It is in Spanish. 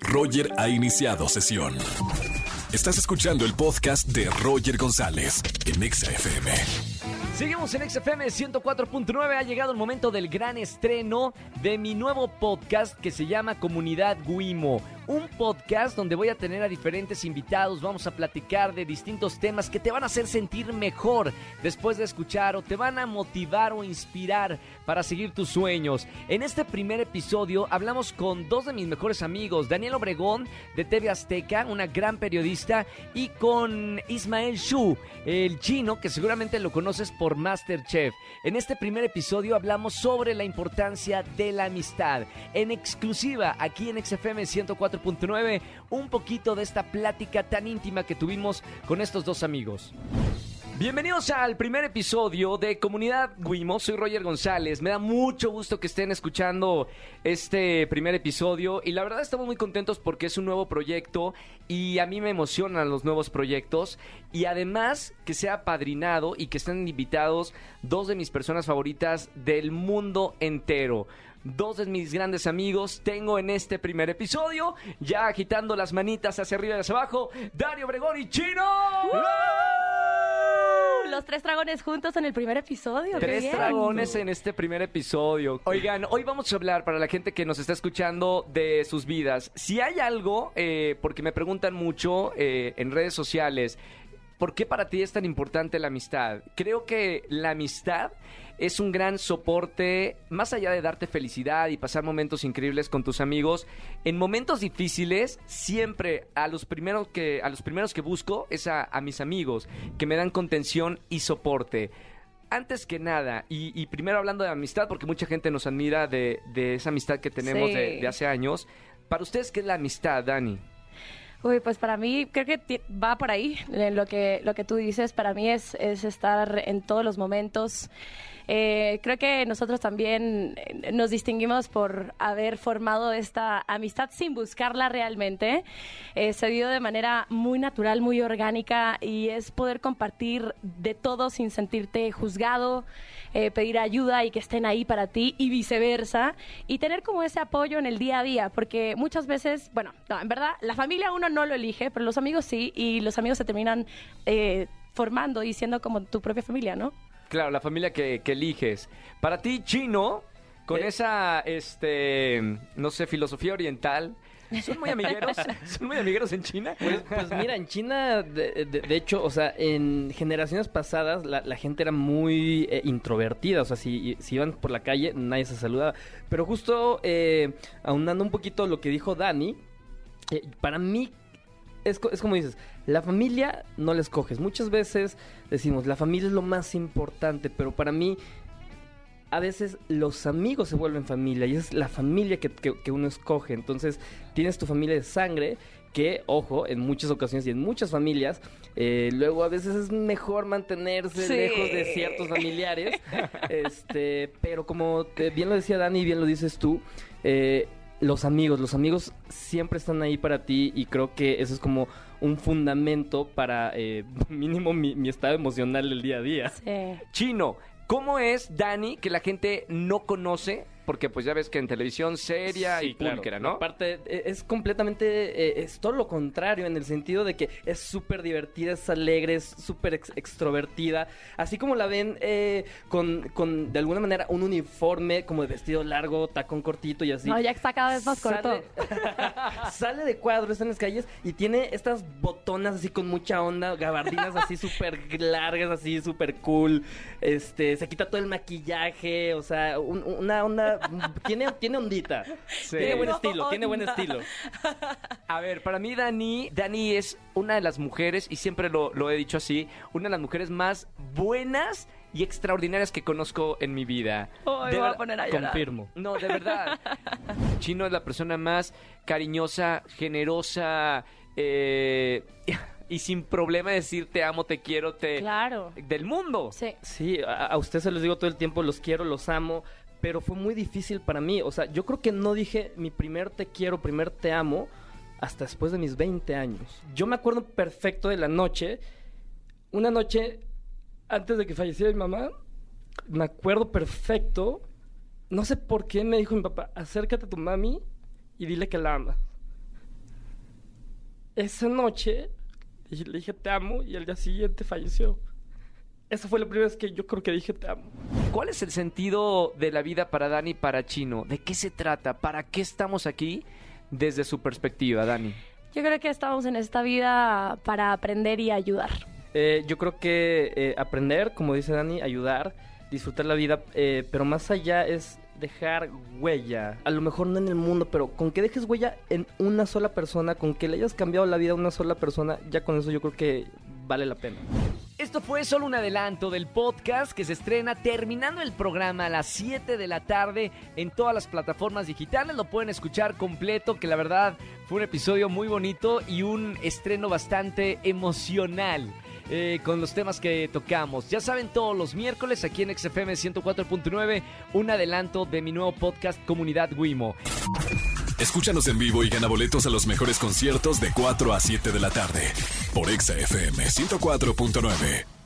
Roger ha iniciado sesión. Estás escuchando el podcast de Roger González en Exa FM. Seguimos en XFM 104.9. Ha llegado el momento del gran estreno de mi nuevo podcast que se llama Comunidad Guimo. Un podcast donde voy a tener a diferentes invitados. Vamos a platicar de distintos temas que te van a hacer sentir mejor después de escuchar o te van a motivar o inspirar para seguir tus sueños. En este primer episodio hablamos con dos de mis mejores amigos, Daniel Obregón de TV Azteca, una gran periodista, y con Ismael Shu, el chino que seguramente lo conoces por Masterchef. En este primer episodio hablamos sobre la importancia de la amistad. En exclusiva, aquí en XFM 104.9, un poquito de esta plática tan íntima que tuvimos con estos dos amigos. Bienvenidos al primer episodio de Comunidad Guimo. Soy Roger González. Me da mucho gusto que estén escuchando este primer episodio y la verdad estamos muy contentos porque es un nuevo proyecto y a mí me emocionan los nuevos proyectos y además que sea padrinado y que estén invitados dos de mis personas favoritas del mundo entero dos de mis grandes amigos tengo en este primer episodio, ya agitando las manitas hacia arriba y hacia abajo, Dario Obregón y Chino. Tres dragones juntos en el primer episodio. Tres dragones en este primer episodio. Oigan, hoy vamos a hablar para la gente que nos está escuchando de sus vidas. Si hay algo, eh, porque me preguntan mucho eh, en redes sociales, ¿por qué para ti es tan importante la amistad? Creo que la amistad es un gran soporte, más allá de darte felicidad y pasar momentos increíbles con tus amigos. En momentos difíciles, siempre a los primeros que, a los primeros que busco es a, a mis amigos, que me dan contención y soporte. Antes que nada, y, y primero hablando de amistad, porque mucha gente nos admira de, de esa amistad que tenemos Sí. de, de hace años. Para ustedes, ¿qué es la amistad, Dani? Uy, pues para mí creo que va por ahí lo que, lo que tú dices. Para mí es, es estar en todos los momentos. Eh, creo que nosotros también eh, nos distinguimos por haber formado esta amistad sin buscarla realmente. Eh, se dio de manera muy natural, muy orgánica y es poder compartir de todo sin sentirte juzgado, eh, pedir ayuda y que estén ahí para ti y viceversa y tener como ese apoyo en el día a día porque muchas veces, bueno, no, en verdad la familia uno no lo elige, pero los amigos sí y los amigos se terminan formando y siendo como tu propia familia, ¿no? Claro, la familia que, que eliges. Para ti, chino, con Eh. esa, este, no sé, filosofía oriental, ¿son muy amigueros? ¿Son muy amigueros en China? Pues, pues mira, en China, de, de- de hecho, o sea, en generaciones pasadas la, la gente era muy eh, introvertida, o sea, si, si iban por la calle nadie se saludaba. Pero justo eh, aunando un poquito lo que dijo Dani, eh, para mí es, es como dices, la familia no la escoges. Muchas veces decimos, la familia es lo más importante, pero para mí a veces los amigos se vuelven familia y es la familia que, que- que uno escoge. Entonces tienes tu familia de sangre que, ojo, en muchas ocasiones y en muchas familias, eh, luego a veces es mejor mantenerse Sí. lejos de ciertos familiares. este, pero como te- bien lo decía Dani y bien lo dices tú, eh, los amigos, los amigos siempre están ahí para ti y creo que eso es como un fundamento para eh, mínimo mi, mi estado emocional del día a día. Sí. Chino, ¿cómo es Dani que la gente no conoce? Porque pues ya ves que en televisión seria y claro. pulcra, ¿no? Aparte, e- es completamente, eh, es todo lo contrario, en el sentido de que es súper divertida, es alegre, es súper ex- extrovertida. Así como la ven eh, con, con, de alguna manera, un uniforme como de vestido largo, tacón cortito y así. No, ya está cada vez más corto. Sale, sale de cuadro, está en las calles y tiene estas botonas así con mucha onda, gabardinas así súper largas, así súper cool. Este, se quita todo el maquillaje, o sea, un- una onda, tiene, tiene ondita. Tiene buen No, estilo, tiene buen estilo. A ver, para mí Dani, Dani es una de las mujeres, y siempre lo, lo he dicho así, una de las mujeres más buenas y extraordinarias que conozco en mi vida. Ay, De me voy a poner a llorar. Confirmo. No, de verdad. Chino es la persona más cariñosa, generosa, eh, y sin problema decir te amo, te quiero, te... Claro. Del mundo. Sí. Sí, a, a usted se los digo todo el tiempo, los quiero, los amo, pero fue muy difícil para mí. O sea, yo creo que no dije mi primer te quiero, primer te amo hasta después de mis 20 años. Yo me acuerdo perfecto de la noche, una noche antes de que falleciera mi mamá, me acuerdo perfecto, no sé por qué me dijo mi papá, acércate a tu mami y dile que la ama. esa noche le dije te amo y al día siguiente falleció. Esa fue la primera vez que yo creo que dije te amo. ¿Cuál es el sentido de la vida para Dani y para Chino? ¿De qué se trata? ¿Para qué estamos aquí desde su perspectiva, Dani? Yo creo que estamos en esta vida para aprender y ayudar. Eh, yo creo que eh, aprender, como dice Dani, ayudar, disfrutar la vida, eh, pero más allá es dejar huella. A lo mejor no en el mundo, pero con que dejes huella en una sola persona, con que le hayas cambiado la vida a una sola persona, ya con eso yo creo que vale la pena. Esto fue solo un adelanto del podcast que se estrena terminando el programa a las 7 de la tarde en todas las plataformas digitales. Lo pueden escuchar completo, que la verdad fue un episodio muy bonito y un estreno bastante emocional. Eh, con los temas que tocamos. Ya saben, todos los miércoles aquí en XFM 104.9, un adelanto de mi nuevo podcast Comunidad Wimo. Escúchanos en vivo y gana boletos a los mejores conciertos de 4 a 7 de la tarde por XFM 104.9.